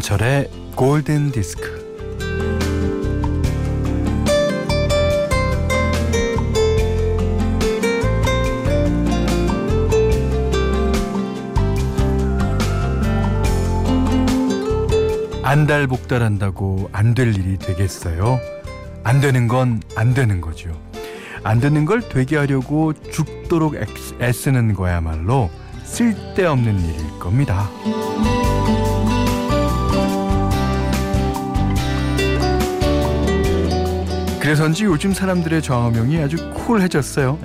김현철의 골든 디스크. 안달복달한다고 안 될 일이 되겠어요? 안 되는 건 안 되는 거죠. 안 되는 걸 되게 하려고 죽도록 애쓰는 거야말로 쓸데없는 일일 겁니다. 그래서인지 요즘 사람들의 좌우명이 아주 쿨해졌어요.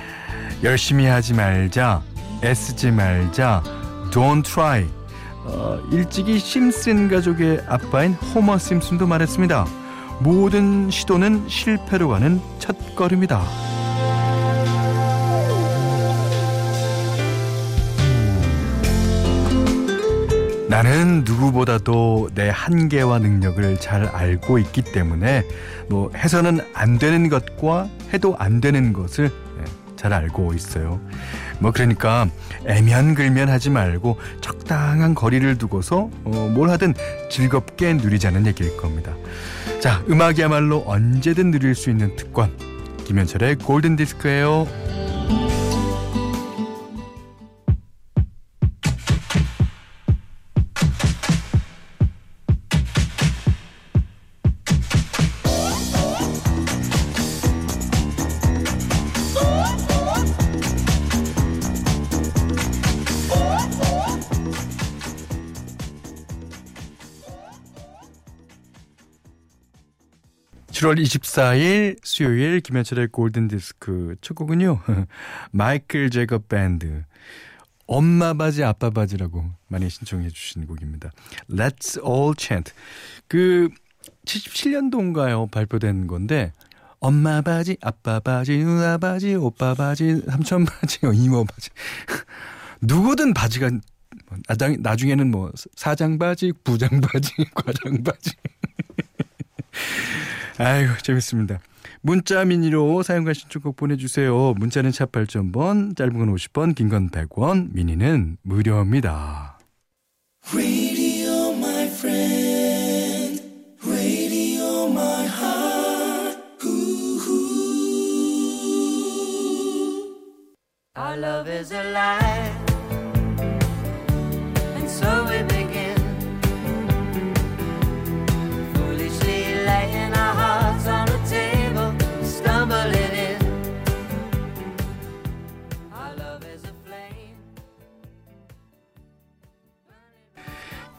열심히 하지 말자, 애쓰지 말자, don't try. 어, 일찍이 심슨 가족의 아빠인 호머 심슨도 말했습니다. 모든 시도는 실패로 가는 첫 걸음이다. 나는 누구보다도 내 한계와 능력을 잘 알고 있기 때문에 뭐 해서는 안 되는 것과 해도 안 되는 것을 예, 잘 알고 있어요. 뭐 그러니까 애면글면 하지 말고 적당한 거리를 두고서 어, 뭘 하든 즐겁게 누리자는 얘기일 겁니다. 자, 음악이야말로 언제든 누릴 수 있는 특권. 김현철의 골든 디스크예요. 7월 24일 수요일 김현철의 골든 디스크 첫 곡은요. 마이클 제거 밴드 엄마 바지 아빠 바지라고 많이 신청해 주신 곡입니다. Let's all chant. 그 77년도인가요? 발표된 건데 엄마 바지, 아빠 바지, 누나 바지, 오빠 바지, 삼촌 바지, 이모 바지. 누구든 바지가 나중에는 뭐 사장 바지, 부장 바지, 과장 바지. 아이고 재밌습니다. 문자 미니로 사용과 신청곡 보내주세요. 문자는 샵 8000번, 짧은 건 50번, 긴 건 100원, 미니는 무료입니다.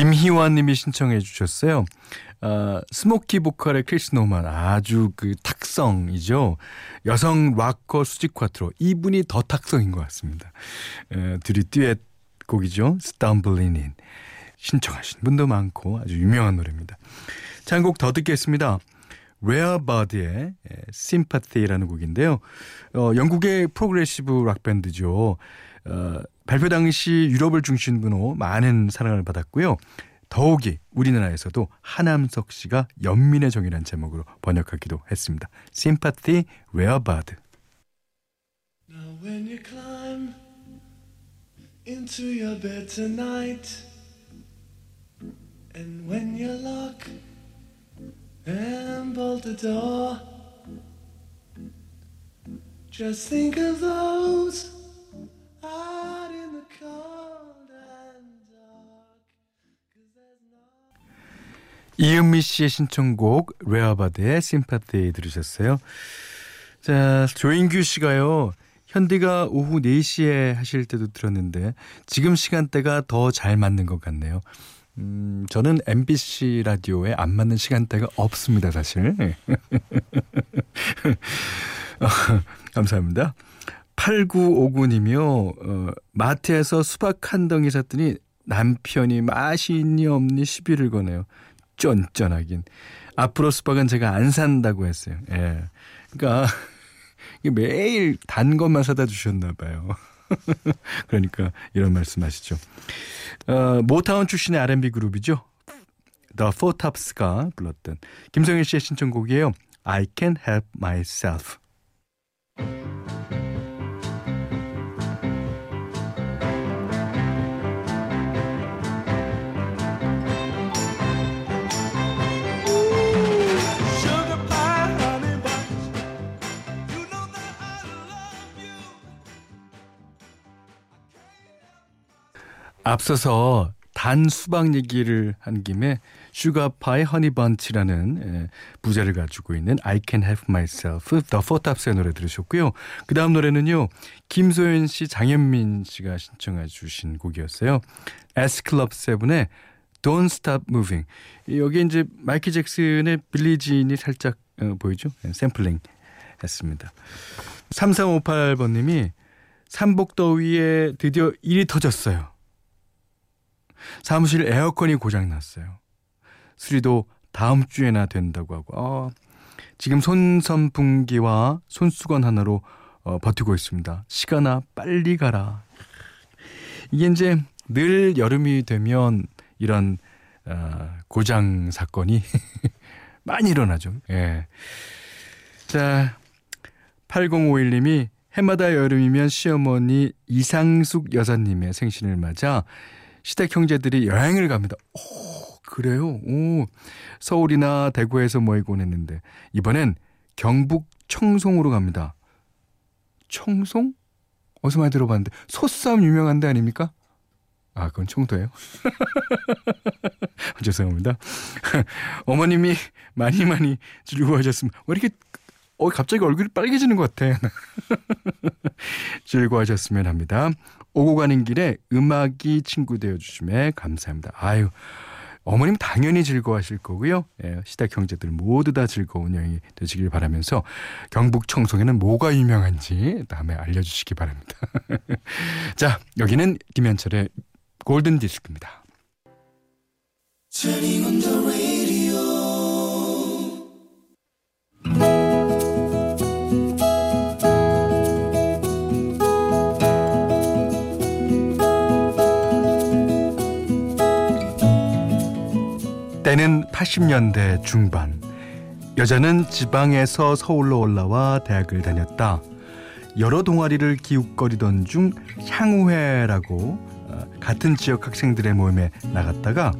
김희환님이 신청해 주셨어요. 어, 스모키 보컬의 크리스 노만 아주 그 탁성이죠. 여성 rocker 수지 쿼트로 이분이 더 탁성인 것 같습니다. 에, 둘이 듀엣 곡이죠. In 신청하신 분도 많고 아주 유명한 노래입니다. 자, 한 곡 더 듣겠습니다. 레어 버드의 Sympathy라는 곡인데요. 어, 영국의 progressive rock 밴드죠. 어, 발표 당시 유럽을 중심으로 많은 사랑을 받았고요. 더욱이 우리나라에서도 하남석 씨가 연민의 정이라는 제목으로 번역하기도 했습니다. Sympathy Rarebird. Now when you climb into your bed tonight and when you lock and bolt the door just think of those 이은미 씨의 신청곡 레아바드의 심파티 들으셨어요. 자, 조인규 씨가요. 현디가 오후 4시에 하실 때도 들었는데 지금 시간대가 더 잘 맞는 것 같네요. 음, 저는 MBC 라디오에 안 맞는 시간대가 없습니다, 사실. 어, 감사합니다. 8959님이요. 어, 마트에서 수박 한 덩이 샀더니 남편이 맛이 있니 없니 시비를 거네요. 쫀쫀하긴. 앞으로 수박은 제가 안 산다고 했어요. 예. 그러니까 매일 단 것만 사다 주셨나 봐요. 그러니까 이런 말씀하시죠. 어, 모타운 출신의 R&B 그룹이죠. The Four Tops가 불렀던 김성일 씨의 신청곡이에요. I Can Help Myself. 앞서서 단 수박 얘기를 한 김에 Sugar Pie Honey Bunch라는 예, 부제를 가지고 있는 I Can Help Myself 더 포탑스의 노래 들으셨고요. 그 다음 노래는요. 김소연 씨, 장현민 씨가 신청해 주신 곡이었어요. 에스클럽 세븐의 Don't Stop Moving. 여기 이제 마이클 잭슨의 Billie Jean이 살짝 어, 보이죠? 예, 샘플링 했습니다. 3358번님이 삼복더위에 드디어 일이 터졌어요. 사무실 에어컨이 고장났어요. 수리도 다음 주에나 된다고 하고 어, 지금 손 선풍기와 손수건 하나로 어, 버티고 있습니다. 시간아 빨리 가라. 이게 이제 늘 여름이 되면 이런 어, 고장 사건이 많이 일어나죠. 예. 자, 8051님이 해마다 여름이면 시어머니 이상숙 여사님의 생신을 맞아 시댁 형제들이 여행을 갑니다. 오, 그래요? 오, 서울이나 대구에서 모이곤 했는데 이번엔 경북 청송으로 갑니다. 청송? 어디서 많이 들어봤는데 소싸움 유명한 데 아닙니까? 아, 그건 청도예요. 죄송합니다. 어머님이 많이 많이 즐거워하셨으면 왜 이렇게 어 갑자기 얼굴이 빨개지는 것 같아. 즐거워하셨으면 합니다. 오고 가는 길에 음악이 친구 되어 주심에 감사합니다. 아유. 어머님 당연히 즐거워하실 거고요. 예, 시댁 형제들 모두 다 즐거운 여행이 되시길 바라면서 경북 청송에는 뭐가 유명한지 다음에 알려주시기 바랍니다. 자, 여기는 김현철의 골든 디스크입니다. 때는 80년대 중반. 여자는 지방에서 서울로 올라와 대학을 다녔다. 여러 동아리를 기웃거리던 중 향후회라고 어, 같은 지역 학생들의 모임에 나갔다가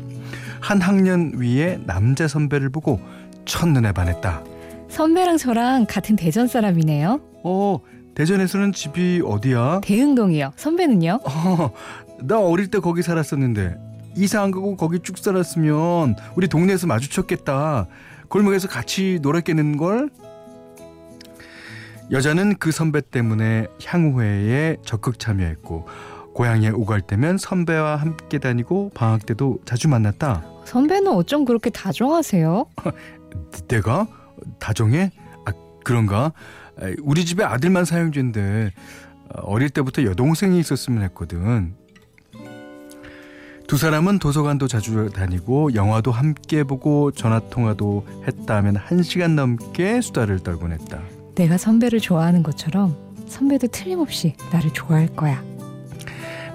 한 학년 위에 남자 선배를 보고 첫눈에 반했다. 선배랑 저랑 같은 대전 사람이네요. 어, 대전에서는 집이 어디야? 대흥동이요. 선배는요? 어, 나 어릴 때 거기 살았었는데 이사 안 가고 거기 쭉 살았으면 우리 동네에서 마주쳤겠다. 골목에서 같이 놀았겠는 걸? 여자는 그 선배 때문에 향후회에 적극 참여했고 고향에 오갈 때면 선배와 함께 다니고 방학 때도 자주 만났다. 선배는 어쩜 그렇게 다정하세요? 내가 다정해? 아 그런가? 우리 집에 아들만 사형제인데 어릴 때부터 여동생이 있었으면 했거든. 두 사람은 도서관도 자주 다니고 영화도 함께 보고 전화통화도 했다 하면 한 시간 넘게 수다를 떨곤 했다. 내가 선배를 좋아하는 것처럼 선배도 틀림없이 나를 좋아할 거야.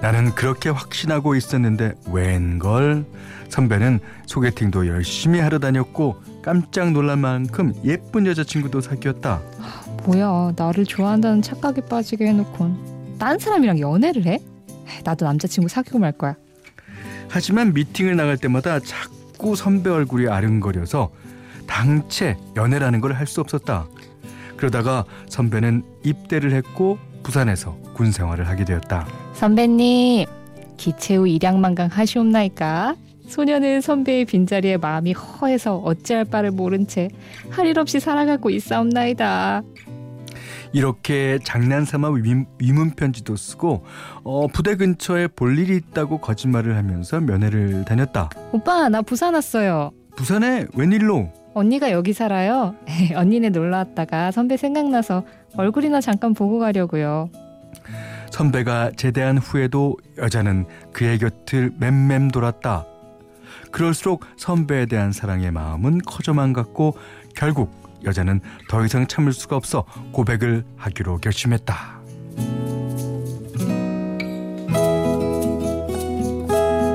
나는 그렇게 확신하고 있었는데 웬걸 선배는 소개팅도 열심히 하러 다녔고 깜짝 놀랄 만큼 예쁜 여자친구도 사귀었다. 뭐야 나를 좋아한다는 착각에 빠지게 해놓곤 딴 사람이랑 연애를 해? 나도 남자친구 사귀고 말 거야. 하지만 미팅을 나갈 때마다 자꾸 선배 얼굴이 아른거려서 당체 연애라는 걸 할 수 없었다. 그러다가 선배는 입대를 했고 부산에서 군 생활을 하게 되었다. 선배님, 기체후 일양만강 하시옵나이까? 소녀는 선배의 빈자리에 마음이 허해서 어찌할 바를 모른 채 할 일 없이 살아가고 있사옵나이다. 이렇게 장난삼아 위문 편지도 쓰고 어, 부대 근처에 볼 일이 있다고 거짓말을 하면서 면회를 다녔다. 오빠 나 부산 왔어요. 부산에 웬일로? 언니가 여기 살아요. 언니네 놀러 왔다가 선배 생각나서 얼굴이나 잠깐 보고 가려고요. 선배가 제대한 후에도 여자는 그의 곁을 맴맴 돌았다. 그럴수록 선배에 대한 사랑의 마음은 커져만 갔고 결국 여자는 더 이상 참을 수가 없어 고백을 하기로 결심했다.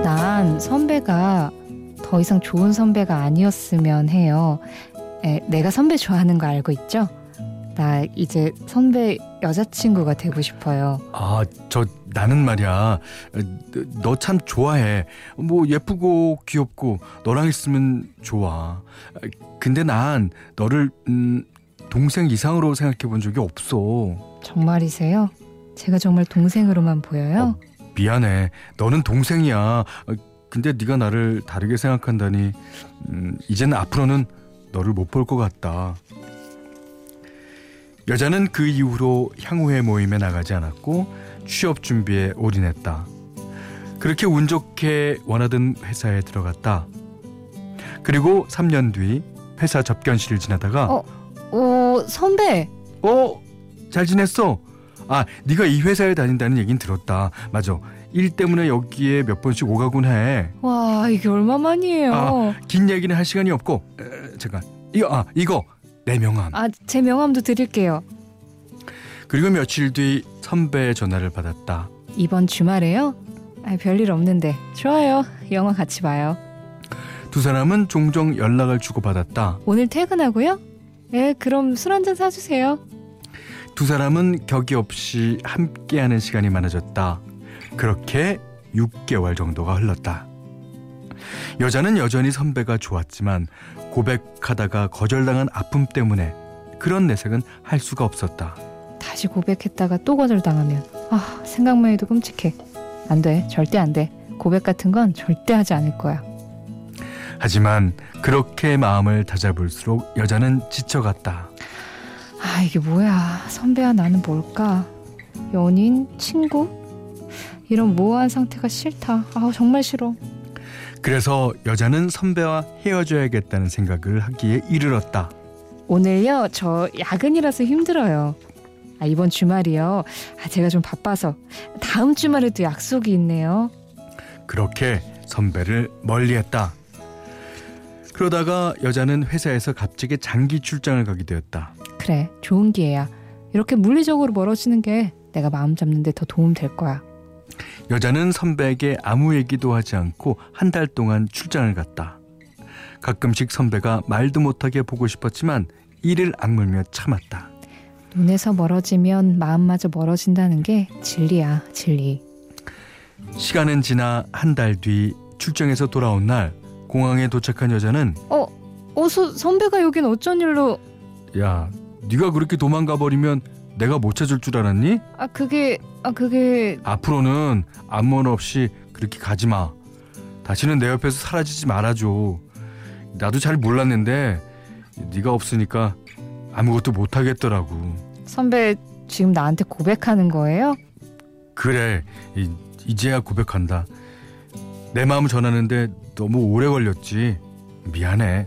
난 선배가 더 이상 좋은 선배가 아니었으면 해요. 에, 내가 선배 좋아하는 거 알고 있죠? 나 이제 선배 여자친구가 되고 싶어요. 아, 저 나는 말이야. 너 참 좋아해. 뭐 예쁘고 귀엽고 너랑 있으면 좋아. 근데 난 너를 음, 동생 이상으로 생각해 본 적이 없어. 정말이세요? 제가 정말 동생으로만 보여요? 어, 미안해. 너는 동생이야. 어, 근데 네가 나를 다르게 생각한다니 음, 이제는 앞으로는 너를 못 볼 것 같다. 여자는 그 이후로 향후의 모임에 나가지 않았고 취업 준비에 올인했다. 그렇게 운 좋게 원하던 회사에 들어갔다. 그리고 3년 뒤 회사 접견실을 지나다가 어, 어 선배. 어? 잘 지냈어? 아, 네가 이 회사에 다닌다는 얘긴 들었다. 맞아. 일 때문에 여기에 몇 번씩 오가곤 해. 와, 이게 얼마만이에요? 아, 긴 얘기는 할 시간이 없고. 에, 잠깐. 이거 아, 이거 내 명함. 아, 제 명함도 드릴게요. 그리고 며칠 뒤 선배의 전화를 받았다. 이번 주말에요? 아, 별일 없는데. 좋아요. 영화 같이 봐요. 두 사람은 종종 연락을 주고받았다. 오늘 퇴근하고요? 네, 그럼 술 한잔 사주세요. 두 사람은 격이 없이 함께하는 시간이 많아졌다. 그렇게 6개월 정도가 흘렀다. 여자는 여전히 선배가 좋았지만 고백하다가 거절당한 아픔 때문에 그런 내색은 할 수가 없었다. 다시 고백했다가 또 거절당하면 아 생각만 해도 끔찍해. 안 돼. 절대 안 돼. 고백 같은 건 절대 하지 않을 거야. 하지만 그렇게 마음을 다잡을수록 여자는 지쳐갔다. 아 이게 뭐야. 선배와 나는 뭘까? 연인? 친구? 이런 모호한 상태가 싫다. 아 정말 싫어. 그래서 여자는 선배와 헤어져야겠다는 생각을 하기에 이르렀다. 오늘요 저 야근이라서 힘들어요. 아, 이번 주말이요. 아, 제가 좀 바빠서 다음 주말에 도 약속이 있네요. 그렇게 선배를 멀리했다. 그러다가 여자는 회사에서 갑자기 장기 출장을 가게 되었다. 그래, 좋은 기회야. 이렇게 물리적으로 멀어지는 게 내가 마음 잡는데 더 도움 될 거야. 여자는 선배에게 아무 얘기도 하지 않고 한 달 동안 출장을 갔다. 가끔씩 선배가 말도 못하게 보고 싶었지만 이를 악물며 참았다. 눈에서 멀어지면 마음마저 멀어진다는 게 진리야, 진리. 시간은 지나 한 달 뒤 출장에서 돌아온 날 공항에 도착한 여자는 어, 어서 선배가 여긴 어쩐 일로? 야, 네가 그렇게 도망가 버리면 내가 못 찾을 줄 알았니? 아 그게 아 그게 앞으로는 아무 말 없이 그렇게 가지 마. 다시는 내 옆에서 사라지지 말아줘. 나도 잘 몰랐는데 네가 없으니까 아무것도 못 하겠더라고. 선배 지금 나한테 고백하는 거예요? 그래, 이, 이제야 고백한다. 내 마음 전하는데 너무 오래 걸렸지. 미안해.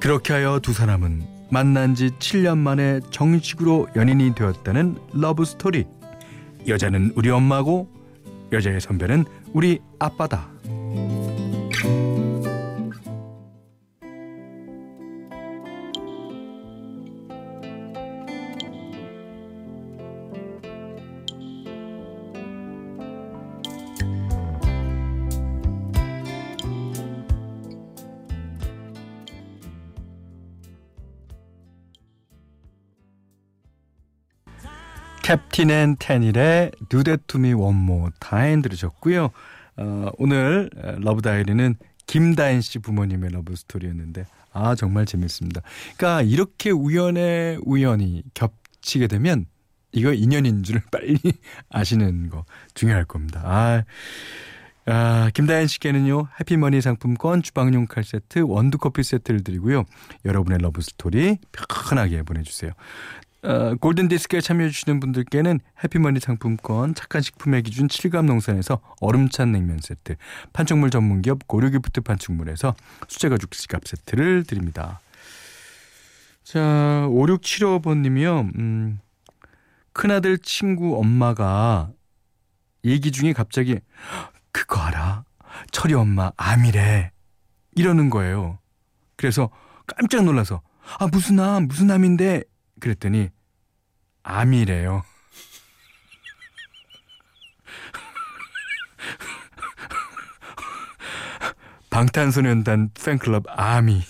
그렇게 하여 두 사람은 만난 지 7년 만에 정식으로 연인이 되었다는 러브 스토리. 여자는 우리 엄마고 여자의 선배는 우리 아빠다. 캡틴 앤 테닐의 Do That To Me One More Time 들으셨고요. 어, 오늘 Love Diary는 김다인 씨 부모님의 love story였는데 아 정말 재밌습니다. 그러니까 이렇게 우연의 우연이 겹치게 되면 이거 인연인 줄 빨리 아시는 거 중요할 겁니다. 아, 아 김다인 씨께는요 해피머니 상품권 주방용 칼 세트 원두 커피 세트를 드리고요. 여러분의 love story 편하게 보내주세요. 어, 골든디스크에 참여해주시는 분들께는 해피머니 상품권, 착한 식품의 기준 7감 농산에서 얼음찬 냉면 세트, 판촉물 전문기업 고려기프트 판촉물에서 수제가죽 지갑 세트를 드립니다. 자, 5675번님이요. 음, 큰아들 친구 엄마가 얘기 중에 갑자기 그거 알아? 철이 엄마 암이래. 이러는 거예요. 그래서 깜짝 놀라서 아 무슨 암 무슨 암인데 그랬더니 암이래요. 방탄소년단 팬클럽 아미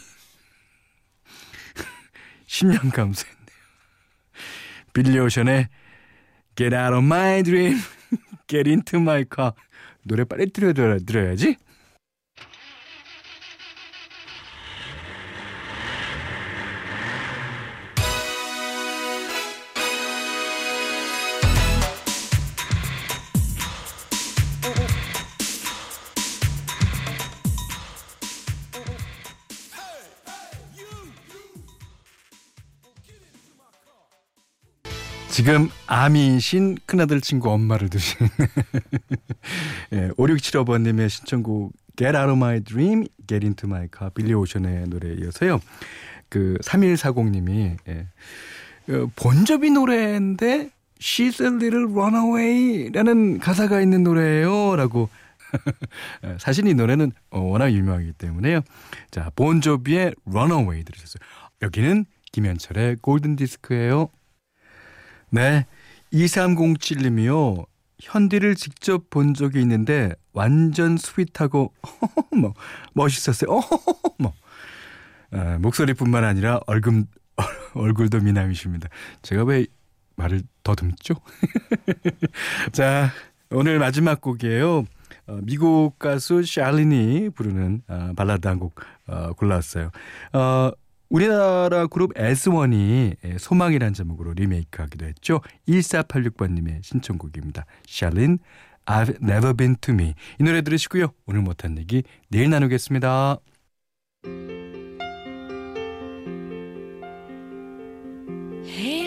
10년 감수했네요. 빌리 오션의 Get out of my dream, get into my car 노래 빨리 들어야지. 지금 아미신 큰아들 친구 엄마를 두신 예, 5675번님의 신청곡 Get Out of My Dream, Get Into My Car 빌리 오션의 노래에 이어서요. 그 3140님이 예, 어, 본조비 노래인데 She's a little runaway라는 가사가 있는 노래예요. 라고 예, 사실 이 노래는 어, 워낙 유명하기 때문에요. 자, 본조비의 Runaway 들으셨어요. 여기는 김현철의 골든 디스크예요. 네. 2307님이요. 현디를 직접 본 적이 있는데 완전 sweet하고 뭐 멋있었어요. 뭐 아, 목소리뿐만 아니라 얼굴 얼굴도 미남이십니다. 제가 왜 말을 더듬죠? 자, 오늘 마지막 곡이에요. 어, 미국 가수 샬린이 부르는 어, 발라드 한곡 어, 골라왔어요. 어, 우리나라 그룹 S1이 예, 소망이란 제목으로 리메이크하기도 했죠. 1486번님의 신청곡입니다. 샬린, I've never been to me. 이 노래 들으시고요. 오늘 못한 얘기 내일 나누겠습니다. You're